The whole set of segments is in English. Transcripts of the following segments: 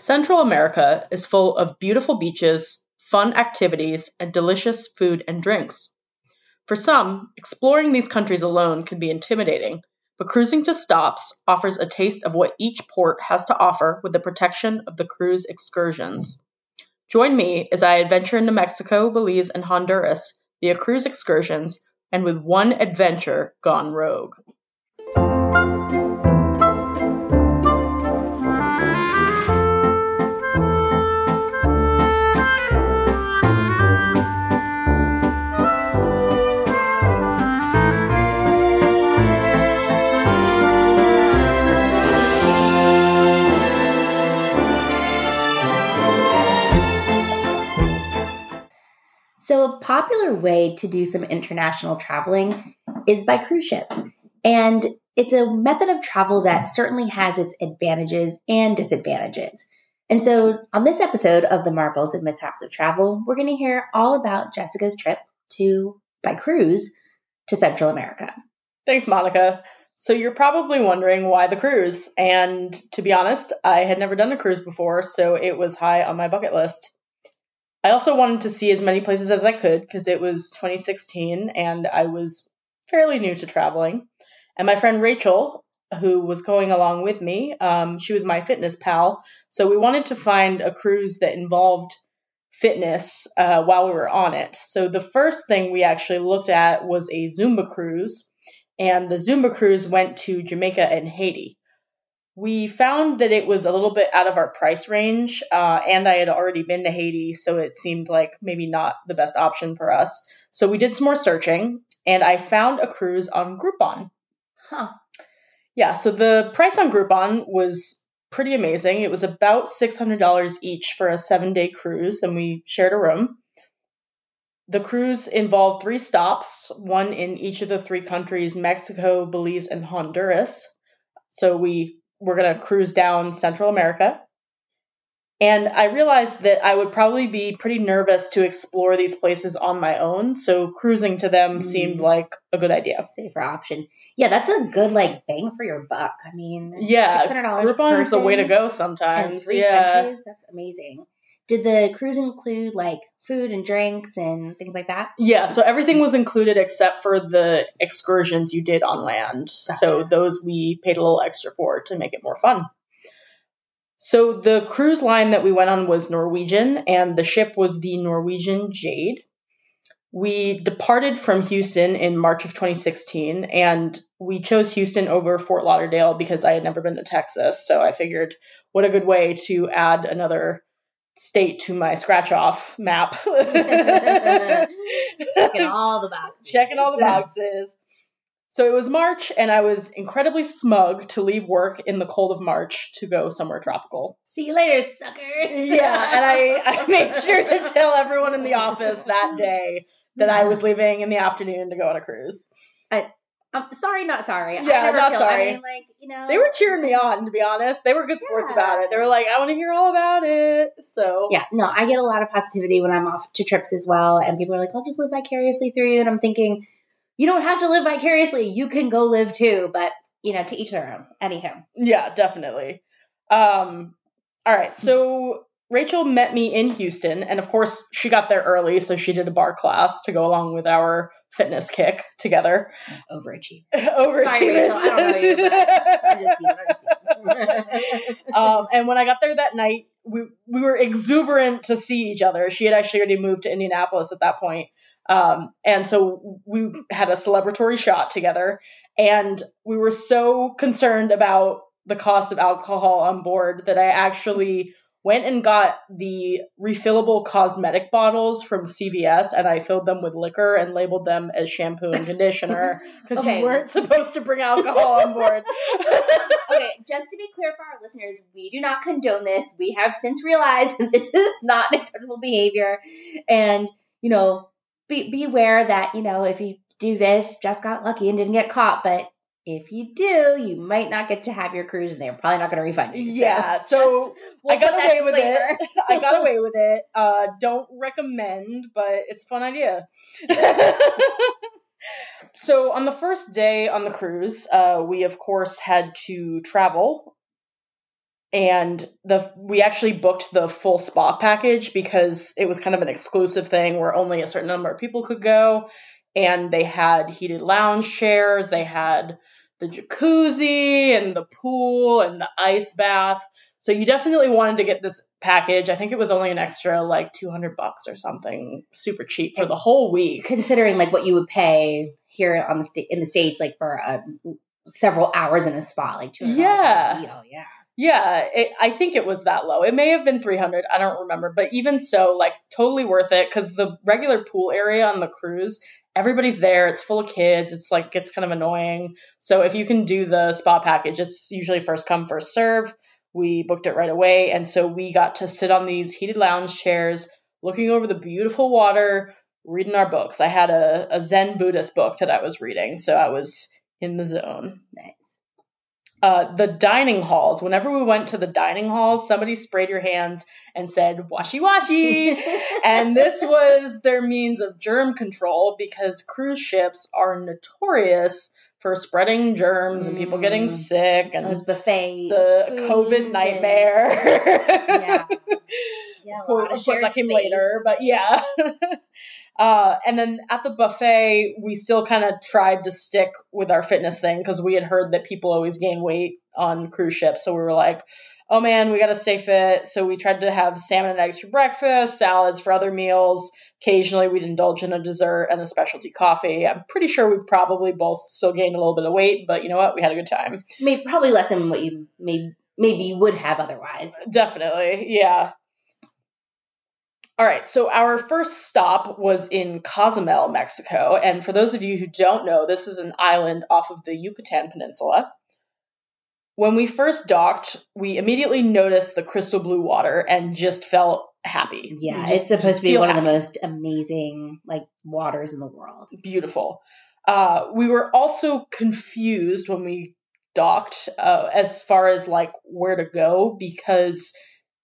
Central America is full of beautiful beaches, fun activities, and delicious food and drinks. For some, exploring these countries alone can be intimidating, but cruising to stops offers a taste of what each port has to offer with the protection of the cruise excursions. Join me as I adventure into Mexico, Belize, and Honduras via cruise excursions and with one adventure gone rogue. So, a popular way to do some international traveling is by cruise ship. And it's a method of travel that certainly has its advantages and disadvantages. And so, on this episode of the Marvels and Mishaps of Travel, we're going to hear all about Jessica's trip to by cruise to Central America. Thanks, Monica. So, you're probably wondering why the cruise. And to be honest, I had never done a cruise before, so it was high on my bucket list. I also wanted to see as many places as I could because it was 2016 and I was fairly new to traveling. And my friend Rachel, who was going along with me, um, she was my fitness pal. So we wanted to find a cruise that involved fitness uh, while we were on it. So the first thing we actually looked at was a Zumba cruise. And the Zumba cruise went to Jamaica and Haiti. We found that it was a little bit out of our price range, uh, and I had already been to Haiti, so it seemed like maybe not the best option for us. So we did some more searching, and I found a cruise on Groupon. Huh. Yeah, so the price on Groupon was pretty amazing. It was about $600 each for a seven day cruise, and we shared a room. The cruise involved three stops, one in each of the three countries Mexico, Belize, and Honduras. So we we're going to cruise down Central America. And I realized that I would probably be pretty nervous to explore these places on my own. So cruising to them mm. seemed like a good idea. Safer option. Yeah, that's a good like bang for your buck. I mean, yeah, $600 Groupon is the way to go sometimes. yeah, countries, that's amazing. Did the cruise include like food and drinks and things like that? Yeah, so everything was included except for the excursions you did on land. Gotcha. So those we paid a little extra for to make it more fun. So the cruise line that we went on was Norwegian, and the ship was the Norwegian Jade. We departed from Houston in March of 2016, and we chose Houston over Fort Lauderdale because I had never been to Texas. So I figured, what a good way to add another state to my scratch off map. Checking all the boxes. Checking all the boxes. So it was March, and I was incredibly smug to leave work in the cold of March to go somewhere tropical. See you later, suckers. yeah, and I, I made sure to tell everyone in the office that day that I was leaving in the afternoon to go on a cruise. I, I'm sorry, not sorry. Yeah, not feel, sorry. I mean, like you know, they were cheering me on. To be honest, they were good sports yeah. about it. They were like, "I want to hear all about it." So yeah, no, I get a lot of positivity when I'm off to trips as well, and people are like, "I'll just live vicariously through you," and I'm thinking, you don't have to live vicariously. You can go live too, but you know, to each their own. Anyhow. Yeah, definitely. Um, all right, so Rachel met me in Houston, and of course, she got there early, so she did a barre class to go along with our fitness kick together. Overachieving. Overachieving. Sorry, Rachel, I don't know you, but I'm just um, and when I got there that night, we we were exuberant to see each other. She had actually already moved to Indianapolis at that point. Um, and so we had a celebratory shot together, and we were so concerned about the cost of alcohol on board that I actually went and got the refillable cosmetic bottles from CVS and I filled them with liquor and labeled them as shampoo and conditioner because okay. you weren't supposed to bring alcohol on board. okay, just to be clear for our listeners, we do not condone this. We have since realized that this is not acceptable behavior. And, you know, be, be aware that, you know, if you do this, just got lucky and didn't get caught, but if you do, you might not get to have your cruise, and they're probably not going to refund you. Yeah, so, we'll I got away with it. I got away with it. Uh, don't recommend, but it's a fun idea. so on the first day on the cruise, uh, we of course had to travel and the we actually booked the full spa package because it was kind of an exclusive thing where only a certain number of people could go and they had heated lounge chairs they had the jacuzzi and the pool and the ice bath so you definitely wanted to get this package i think it was only an extra like 200 bucks or something super cheap for the whole week Considering like what you would pay here on the state in the states, like for a, several hours in a spa, like Yeah. deal. Yeah. Yeah, it, I think it was that low. It may have been 300. I don't remember. But even so, like, totally worth it because the regular pool area on the cruise, everybody's there. It's full of kids. It's like, it's kind of annoying. So if you can do the spa package, it's usually first come, first serve. We booked it right away. And so we got to sit on these heated lounge chairs, looking over the beautiful water, reading our books. I had a, a Zen Buddhist book that I was reading. So I was in the zone. Uh, the dining halls. Whenever we went to the dining halls, somebody sprayed your hands and said "washi washi," and this was their means of germ control because cruise ships are notorious for spreading germs and people getting Mm. sick and Those buffet. it's a spoons COVID and- nightmare. Yeah. Yeah. of course, of course that came later, but yeah. uh, and then at the buffet, we still kind of tried to stick with our fitness thing because we had heard that people always gain weight on cruise ships. So we were like, oh man, we got to stay fit. So we tried to have salmon and eggs for breakfast, salads for other meals. Occasionally, we'd indulge in a dessert and a specialty coffee. I'm pretty sure we probably both still gained a little bit of weight, but you know what? We had a good time. Maybe probably less than what you maybe maybe you would have otherwise. Definitely, yeah. All right, so our first stop was in Cozumel, Mexico. And for those of you who don't know, this is an island off of the Yucatan Peninsula. When we first docked, we immediately noticed the crystal blue water and just felt happy. Yeah, just- it's supposed to be one of the most amazing like waters in the world. beautiful. Uh, we were also confused when we docked uh, as far as like where to go because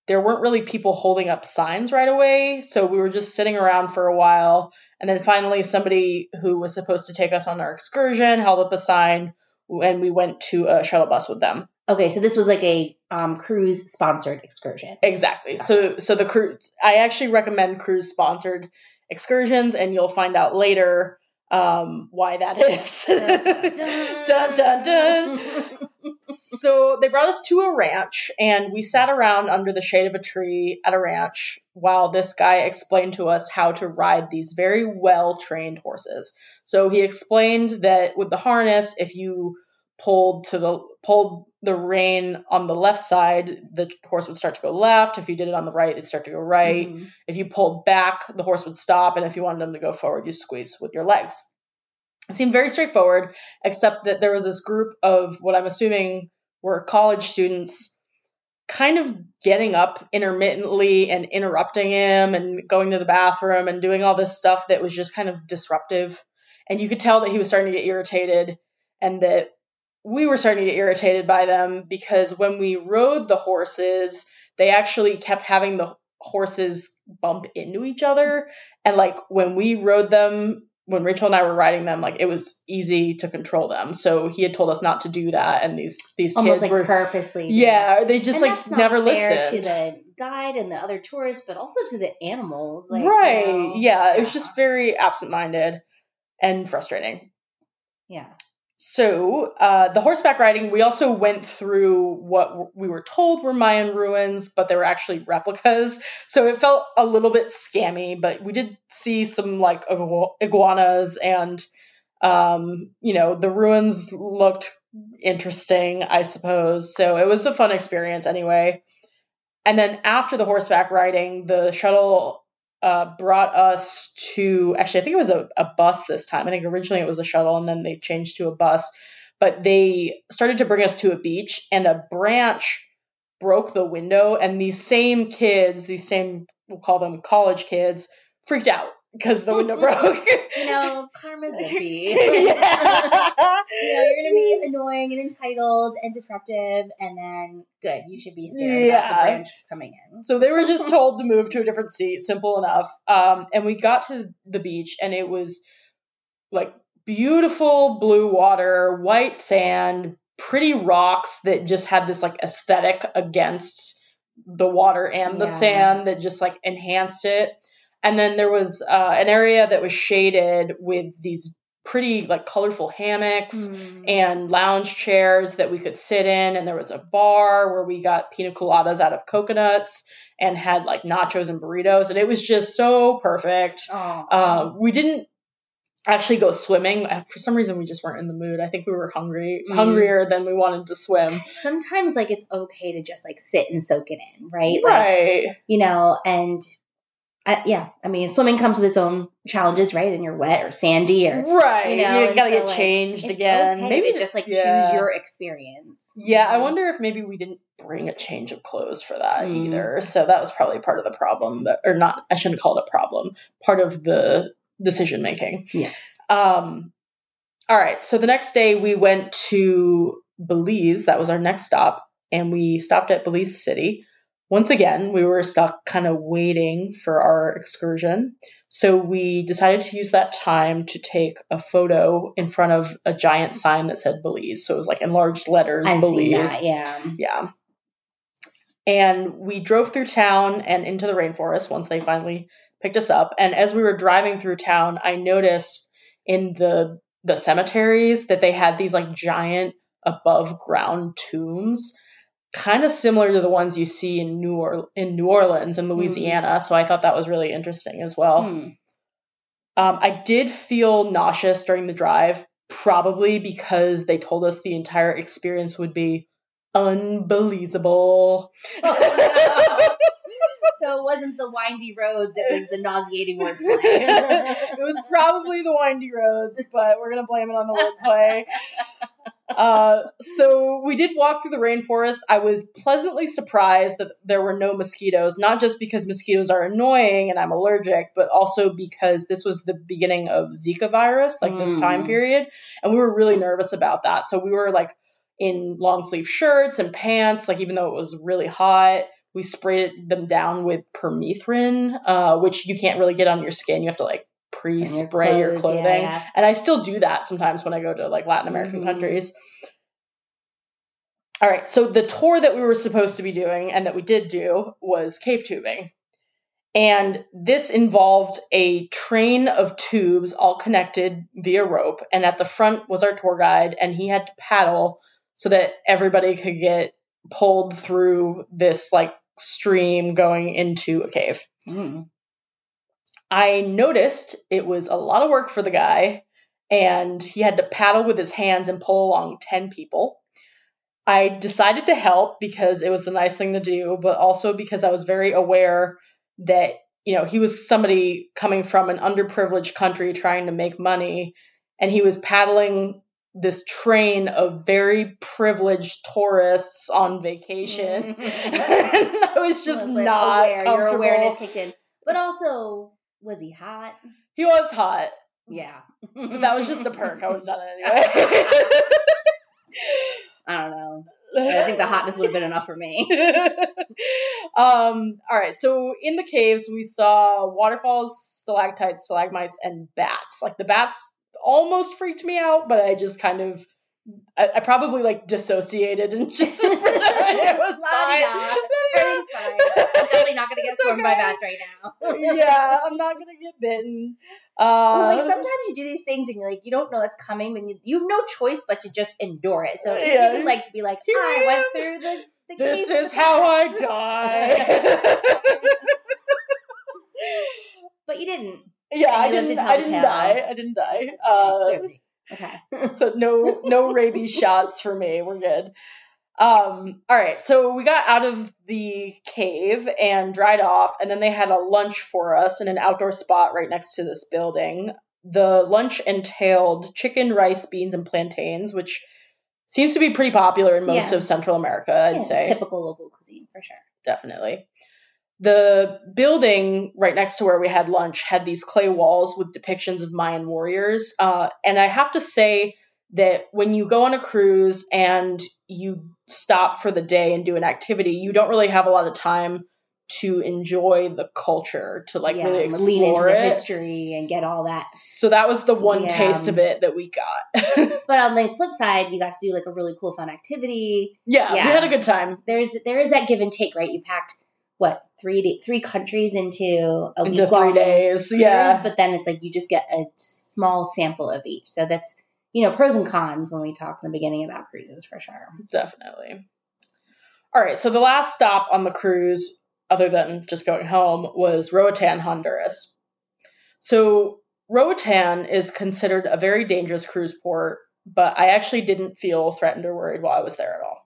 there weren't really people holding up signs right away. So we were just sitting around for a while. And then finally, somebody who was supposed to take us on our excursion held up a sign and we went to a shuttle bus with them. Okay, so this was like a um, cruise sponsored excursion. Exactly. So so the cruise I actually recommend cruise sponsored excursions and you'll find out later um why that is. dun dun dun. so they brought us to a ranch and we sat around under the shade of a tree at a ranch while this guy explained to us how to ride these very well trained horses. So he explained that with the harness, if you pulled to the pulled the rein on the left side, the horse would start to go left. If you did it on the right, it'd start to go right. Mhm. If you pulled back, the horse would stop, and if you wanted them to go forward, you squeeze with your legs. It seemed very straightforward, except that there was this group of what I'm assuming were college students kind of getting up intermittently and interrupting him and going to the bathroom and doing all this stuff that was just kind of disruptive. And you could tell that he was starting to get irritated and that we were starting to get irritated by them because when we rode the horses, they actually kept having the horses bump into each other. And like when we rode them, when Rachel and I were riding them, like it was easy to control them. So he had told us not to do that. And these these Almost kids like were purposely. yeah, they just And like never listened. to the guide and the other tourists, but also to the animals. Like, you right. know, yeah, it was just very absent-minded and frustrating. yeah. So, uh, the horseback riding, we also went through what we were told were Mayan ruins, but they were actually replicas. So it felt a little bit scammy, but we did see some like igu- iguanas and, um, you know, the ruins looked interesting, I suppose. So it was a fun experience anyway. And then after the horseback riding, the shuttle uh, brought us to actually I think it was a, a bus this time. I think originally it was a shuttle and then they changed to a bus. But they started to bring us to a beach and a branch broke the window and these same kids, these same we'll call them college kids, freaked out because the window broke. You know, karma's iffy. yeah. you know, you're gonna be annoying and entitled and disruptive, and then good, you should be scared about the branch coming in. So they were just told to move to a different seat, simple enough. Um, and we got to the beach, and it was like beautiful blue water, white sand, pretty rocks that just had this like aesthetic against the water and the Yeah. sand that just like enhanced it. And then there was uh, an area that was shaded with these pretty like colorful hammocks Mm. and lounge chairs that we could sit in and there was a bar where we got pina coladas out of coconuts and had like nachos and burritos and it was just so perfect Aw. um, we didn't actually go swimming for some reason we just weren't in the mood i think we were hungry Mm. hungrier than we wanted to swim Sometimes like it's okay to just like sit and soak it in, right? Like, right you know, and I, yeah, I mean, swimming comes with its own challenges, right? And you're wet or sandy or right you know, you gotta so, get like, changed again okay maybe just like yeah. choose your experience. Yeah, I wonder if maybe we didn't bring a change of clothes for that Mm. either. So that was probably part of the problem, that, or not. I shouldn't call it a problem. Part of the decision making. Yes. Um. All right. So the next day we went to Belize. That was our next stop, and we stopped at Belize City. Once again, we were stuck kind of waiting for our excursion. So we decided to use that time to take a photo in front of a giant sign that said Belize. So it was like enlarged letters, I've Belize. that, yeah. Yeah. And we drove through town and into the rainforest once they finally picked us up. And as we were driving through town, I noticed in the the cemeteries that they had these like giant above ground tombs, kind of similar to the ones you see in New or- in New Orleans and Louisiana. So I thought that was really interesting as well. Hmm. Um, I did feel nauseous during the drive, probably because they told us the entire experience would be unbelievable. so it wasn't the windy roads; it was the nauseating wordplay. it was probably the windy roads, but we're gonna blame it on the wordplay. Uh, so we did walk through the rainforest. I was pleasantly surprised that there were no mosquitoes, not just because mosquitoes are annoying and I'm allergic, but also because this was the beginning of Zika virus, like this Mm. time period, and we were really nervous about that. So we were like in long sleeve shirts and pants, like even though it was really hot. We sprayed them down with permethrin, uh, which you can't really get on your skin. You have to like pre-spray your, clothes, yeah, clothing, yeah. and I still do that sometimes when I go to like Latin American Mhm. countries. All right, so the tour that we were supposed to be doing and that we did do was cave tubing. And this involved a train of tubes all connected via rope. And at the front was our tour guide, and he had to paddle so that everybody could get pulled through this like stream going into a cave. Hmm. I noticed it was a lot of work for the guy, and he had to paddle with his hands and pull along 10 people. I decided to help because it was the nice thing to do, but also because I was very aware that, you know, he was somebody coming from an underprivileged country trying to make money, and he was paddling this train of very privileged tourists on vacation. and I was just Was, like, not aware. Your awareness kicked in, but also was he hot? He was hot, Yeah, but that was just a perk. I would have done it anyway. I don't know. I think the hotness would have been enough for me. um, all right, so in the caves, we saw waterfalls, stalactites, stalagmites, and bats. Like the bats almost freaked me out, but I just kind of. I, I probably like dissociated and just it was fine. La-di-da. Fine. I'm definitely not gonna get It's swarmed by bats right now. yeah, I'm not gonna get bitten. Uh, Well, like sometimes you do these things and you're like you don't know that's coming, and you you have no choice but to just endure it. So it's Yeah. you can like be like, Here I I went through the. the this is how I bats." die. but you didn't. yeah, I And you lived didn't. I didn't die. I didn't die. Uh, Clearly. Okay. so no no rabies shots for me. We're good. Um, all right, so we got out of the cave and dried off, and then they had a lunch for us in an outdoor spot right next to this building. The lunch entailed chicken, rice, beans, and plantains, which seems to be pretty popular in most Yeah. of Central America, I'd Yeah, say typical local cuisine for sure. definitely. The building right next to where we had lunch had these clay walls with depictions of Mayan warriors. Uh, and I have to say that when you go on a cruise and you stop for the day and do an activity, you don't really have a lot of time to enjoy the culture, to like yeah, really explore lean into the it. history and get all that. So that was the one Yeah. taste of it that we got. But on the flip side, you got to do like a really cool, fun activity. yeah, we had a good time. There's there is that give and take, right? You packed what three da- three countries into a Into week three long days. cruise, Yeah. but then it's like you just get a small sample of each. So that's you know pros and cons when we talked in the beginning about cruises for sure. Definitely. All right, so the last stop on the cruise, other than just going home, was Roatan, Honduras. So Roatan is considered a very dangerous cruise port, but I actually didn't feel threatened or worried while I was there at all.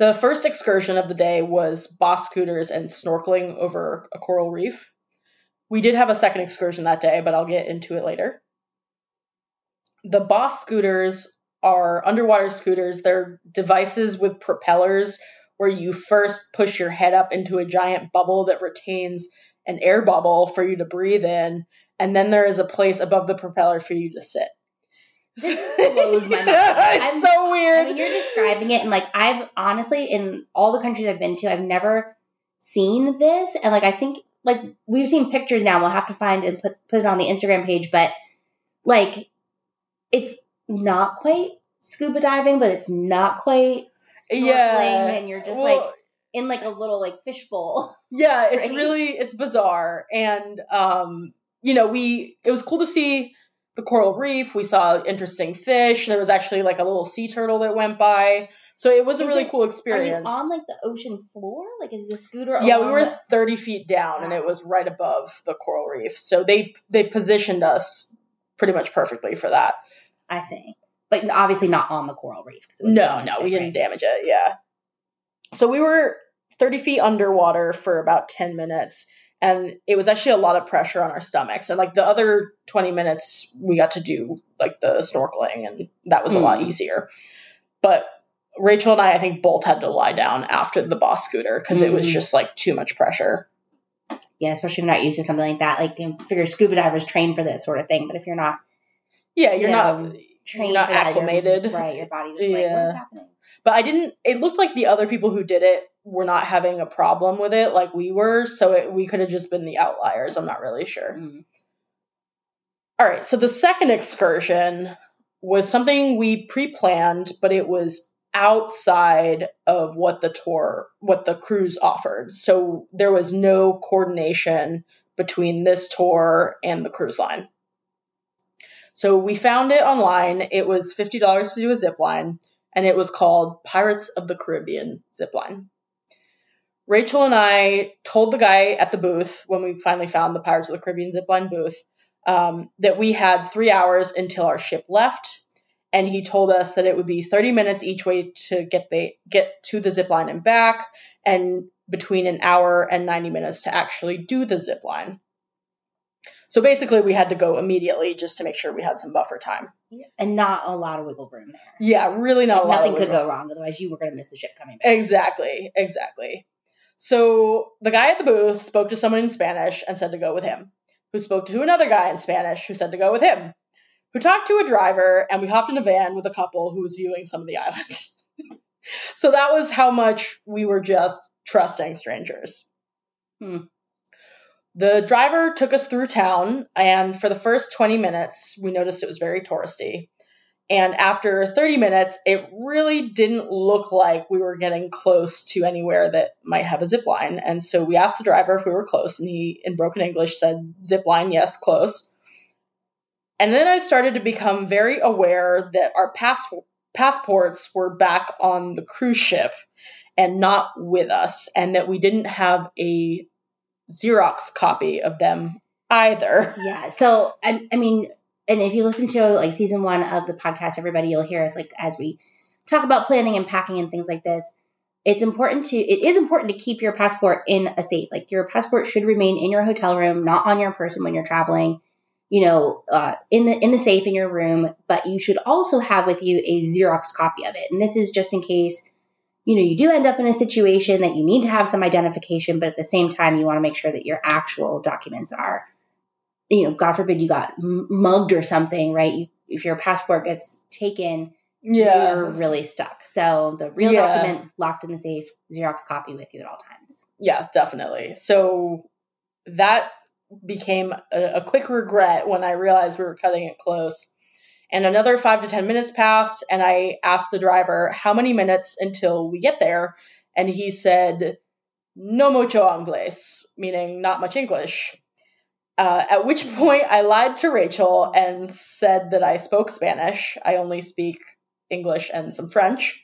The first excursion of the day was boss scooters and snorkeling over a coral reef. We did have a second excursion that day, but I'll get into it later. The boss scooters are underwater scooters. They're devices with propellers where you first push your head up into a giant bubble that retains an air bubble for you to breathe in, and then there is a place above the propeller for you to sit. This blows my mind. it's so I weird. mean, you're describing it, and like I've honestly, in all the countries I've been to, I've never seen this, and like I think like we've seen pictures now. We'll have to find and put put it on the Instagram page, but like it's not quite scuba diving, but it's not quite snorkeling, Yeah. and you're just Well, like in like a little like fishbowl. yeah it's Right? really it's bizarre and um you know we it was cool to see the coral reef we saw interesting fish. There was actually like a little sea turtle that went by. So it was a really it- cool experience. on like the ocean floor? Like is the scooter? yeah we were the- 30 feet down and it was right above the coral reef. So they they positioned us pretty much perfectly for that. I see, but obviously not on the coral reef. no no we didn't damage it yeah. So we were 30 feet underwater for about 10 minutes and it was actually a lot of pressure on our stomachs and like the other 20 minutes we got to do like the snorkeling and that was a lot Mm. easier but rachel and i i think both had to lie down after the boss scooter because it was Mm. just like too much pressure Yeah, especially if you're not used to something like that. Like, you figure scuba divers train for this sort of thing, but if you're not yeah you're Yeah, not trained not for that, acclimated. right? Your body just like, what Yeah. happening? but i didn't it looked like the other people who did it were not having a problem with it like we were so it, we could have just been the outliers i'm not really sure Mm. All right, so the second excursion was something we pre-planned, but it was outside of what the tour, what the cruise offered. So there was no coordination between this tour and the cruise line. So we found it online. It was $50 to do a zip line, and it was called Pirates of the Caribbean zip line. Rachel and I told the guy at the booth when we finally found the Pirates of the Caribbean zip line booth um, that we had three hours until our ship left, and he told us that it would be 30 minutes each way to get the get to the zip line and back, and between an hour and 90 minutes to actually do the zip line. So basically, we had to go immediately just to make sure we had some buffer time. And not a lot of wiggle room there. Yeah, really not a lot Nothing could go wrong. Otherwise, you were going to miss the ship coming back. Exactly, exactly. So the guy at the booth spoke to someone in Spanish and said to go with him, who spoke to another guy in Spanish who said to go with him, who talked to a driver, and we hopped in a van with a couple who was viewing some of the islands. so that was how much we were just trusting strangers. Hmm. The driver took us through town, and for the first 20 minutes, we noticed it was very touristy. And after 30 minutes, it really didn't look like we were getting close to anywhere that might have a zip line. And so we asked the driver if we were close, and he, in broken English, said, Zip line, yes, close. And then I started to become very aware that our pass- passports were back on the cruise ship and not with us, and that we didn't have a Xerox copy of them either. Yeah. So I, I mean, and if you listen to like season one of the podcast, everybody, you'll hear us like as we talk about planning and packing and things like this. It's important to it is important to keep your passport in a safe. Like your passport should remain in your hotel room, not on your person when you're traveling. You know, uh, in the in the safe in your room. But you should also have with you a Xerox copy of it. And this is just in case you know, you do end up in a situation that you need to have some identification, but at the same time, you want to make sure that your actual documents are, you know, God forbid you got mugged or something, right? You, if your passport gets taken, Yeah. you're really stuck. So the real Yeah. document locked in the safe, Xerox copy with you at all times. Yeah, definitely. So that became a, a quick regret when I realized we were cutting it close. And another five to 10 minutes passed, and I asked the driver, How many minutes until we get there? And he said, No mucho inglés, meaning not much English. Uh, at which point I lied to Rachel and said that I spoke Spanish. I only speak English and some French.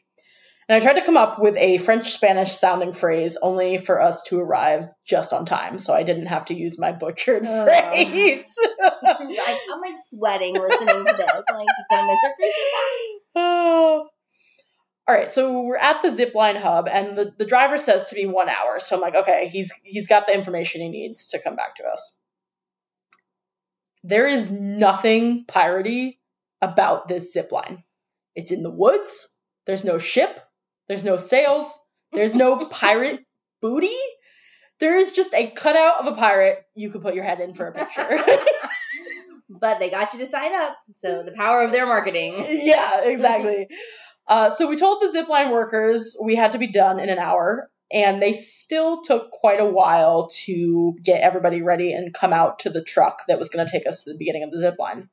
And I tried to come up with a French Spanish sounding phrase only for us to arrive just on time, so I didn't have to use my butchered Oh. phrase. like, I'm like sweating listening to this. Like, she's gonna miss her. Oh. All right, so we're at the zipline hub, and the, the driver says to be one hour. So I'm like, okay, he's he's got the information he needs to come back to us. There is nothing piratey about this zipline. It's in the woods. There's no ship. There's no sails. There's no pirate booty. There is just a cutout of a pirate you could put your head in for a picture. But they got you to sign up, so the power of their marketing. yeah, exactly. Uh, so we told the zipline workers we had to be done in an hour, and they still took quite a while to get everybody ready and come out to the truck that was going to take us to the beginning of the zipline.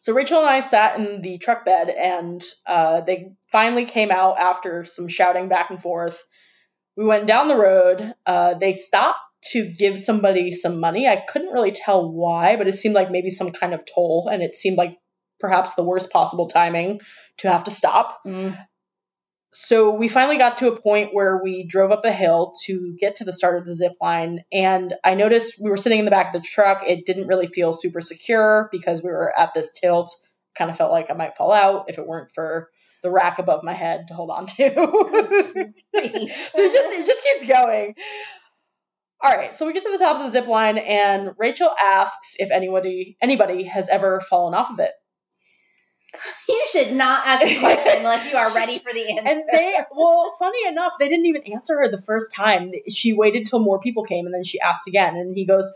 So Rachel and I sat in the truck bed, and uh, they finally came out after some shouting back and forth. We went down the road. Uh, they stopped to give somebody some money. I couldn't really tell why, but it seemed like maybe some kind of toll, and it seemed like perhaps the worst possible timing to have to stop. Mm. So we finally got to a point where we drove up a hill to get to the start of the zip line. And I noticed we were sitting in the back of the truck. It didn't really feel super secure because we were at this tilt. Kind of felt like I might fall out if it weren't for the rack above my head to hold on to. so it just it just keeps going. All right, so we get to the top of the zip line, and Rachel asks if anybody anybody has ever fallen off of it. You should not ask a question unless you are ready for the answer. And they, well, funny enough, they didn't even answer her the first time. She waited till more people came and then she asked again. And he goes,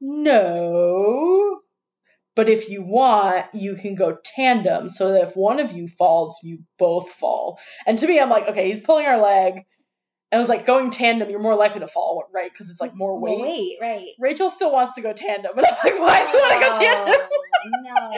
No. But if you want, you can go tandem so that if one of you falls, you both fall. And to me, I'm like, okay, he's pulling our leg. And I was like, going tandem, you're more likely to fall, right? Because it's like more weight. Well, wait, right. Rachel still wants to go tandem. And I'm like, why do you want to go tandem? no.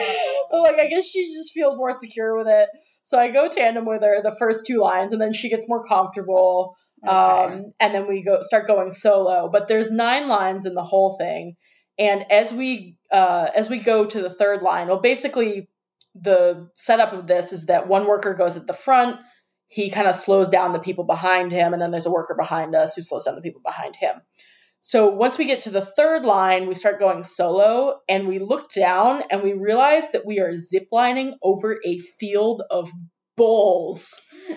But like I guess she just feels more secure with it. So I go tandem with her the first two lines, and then she gets more comfortable. Okay. Um, and then we go start going solo. But there's nine lines in the whole thing, and as we uh, as we go to the third line, well, basically the setup of this is that one worker goes at the front. He kind of slows down the people behind him, and then there's a worker behind us who slows down the people behind him. So once we get to the third line, we start going solo, and we look down and we realize that we are ziplining over a field of bulls. so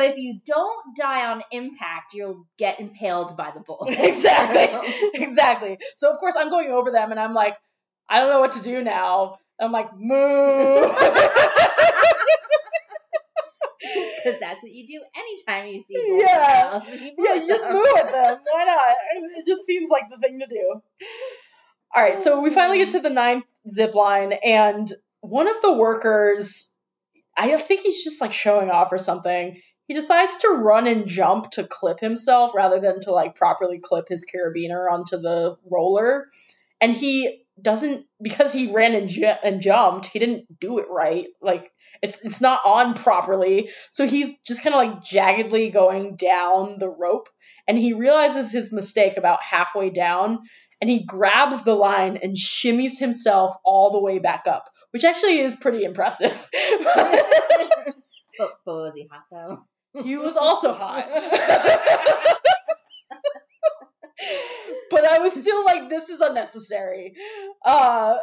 if you don't die on impact, you'll get impaled by the bull. exactly, exactly. So of course I'm going over them, and I'm like, I don't know what to do now. I'm like, moo. Because that's what you do anytime you see. Yeah. around. You yeah, move you just moo at them. Why not? It just seems like the thing to do. All right, so we finally get to the ninth zip line, and one of the workers, I think he's just like showing off or something. He decides to run and jump to clip himself rather than to like properly clip his carabiner onto the roller. And he doesn't because he ran and, ju- and jumped. He didn't do it right. Like it's it's not on properly. So he's just kind of like jaggedly going down the rope, and he realizes his mistake about halfway down, and he grabs the line and shimmies himself all the way back up, which actually is pretty impressive. but, but was he hot though? he was also hot. but I was still like, this is unnecessary. Uh,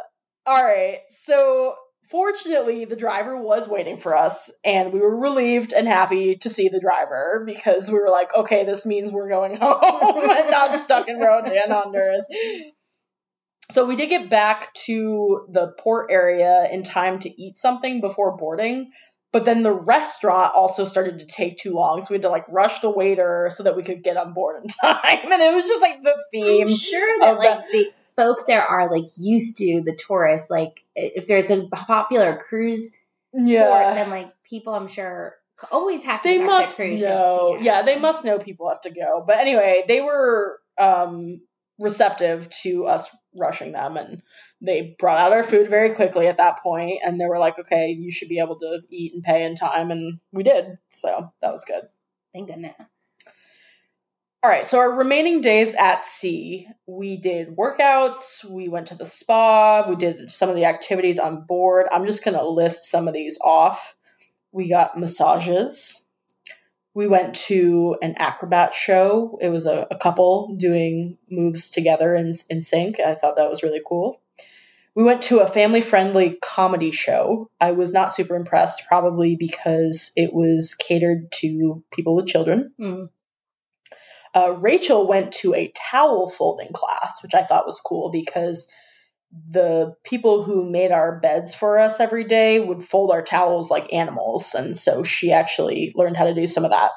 all right. So, fortunately, the driver was waiting for us, and we were relieved and happy to see the driver because we were like, okay, this means we're going home and not stuck in Roatan, Honduras. So, we did get back to the port area in time to eat something before boarding. But then the restaurant also started to take too long, so we had to like rush the waiter so that we could get on board in time. And it was just like the theme. I'm sure that of like the folks there are like used to the tourists. Like if there's a popular cruise port, Yeah. then like people I'm sure Always have to they get back to must know. ships, Yeah. they must know people have to go. But anyway, they were um, receptive to us rushing them, and they brought out our food very quickly at that point, and they were like, "Okay, you should be able to eat and pay in time," and we did. So that was good. Thank goodness. All right, so our remaining days at sea, we did workouts, we went to the spa, we did some of the activities on board. I'm just going to list some of these off. We got massages. We went to an acrobat show. It was a, a couple doing moves together in, in sync. I thought that was really cool. We went to a family friendly comedy show. I was not super impressed, probably because it was catered to people with children. Mm. Uh, Rachel went to a towel folding class, which I thought was cool because the people who made our beds for us every day would fold our towels like animals. And so she actually learned how to do some of that.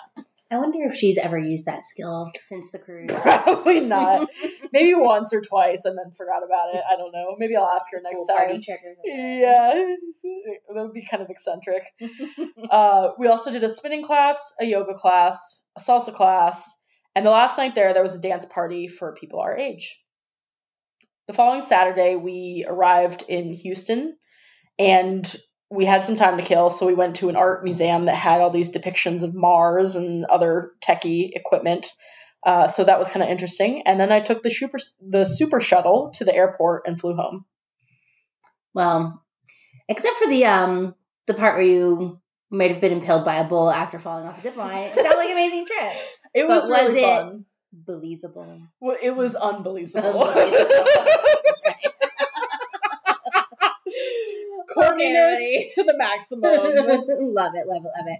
I wonder if she's ever used that skill since the cruise. Probably not. Maybe once or twice and then forgot about it. I don't know. Maybe I'll ask her next Cool time. party trick or. Yeah, that would be kind of eccentric. uh, we also did a spinning class, a yoga class, a salsa class, and the last night there, there was a dance party for people our age. The following Saturday, we arrived in Houston and we had some time to kill, so we went to an art museum that had all these depictions of Mars and other techie equipment. Uh, so that was kind of interesting. And then I took the super the super shuttle to the airport and flew home. Well, except for the um the part where you might have been impaled by a bull after falling off a zip line. It sounded like an amazing trip. It was was really it- fun. Believable. Well, it was unbelievable. Corniness to the maximum. love it, love it, love it.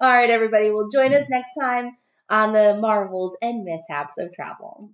All right, everybody. Well, join us next time on the marvels and mishaps of travel.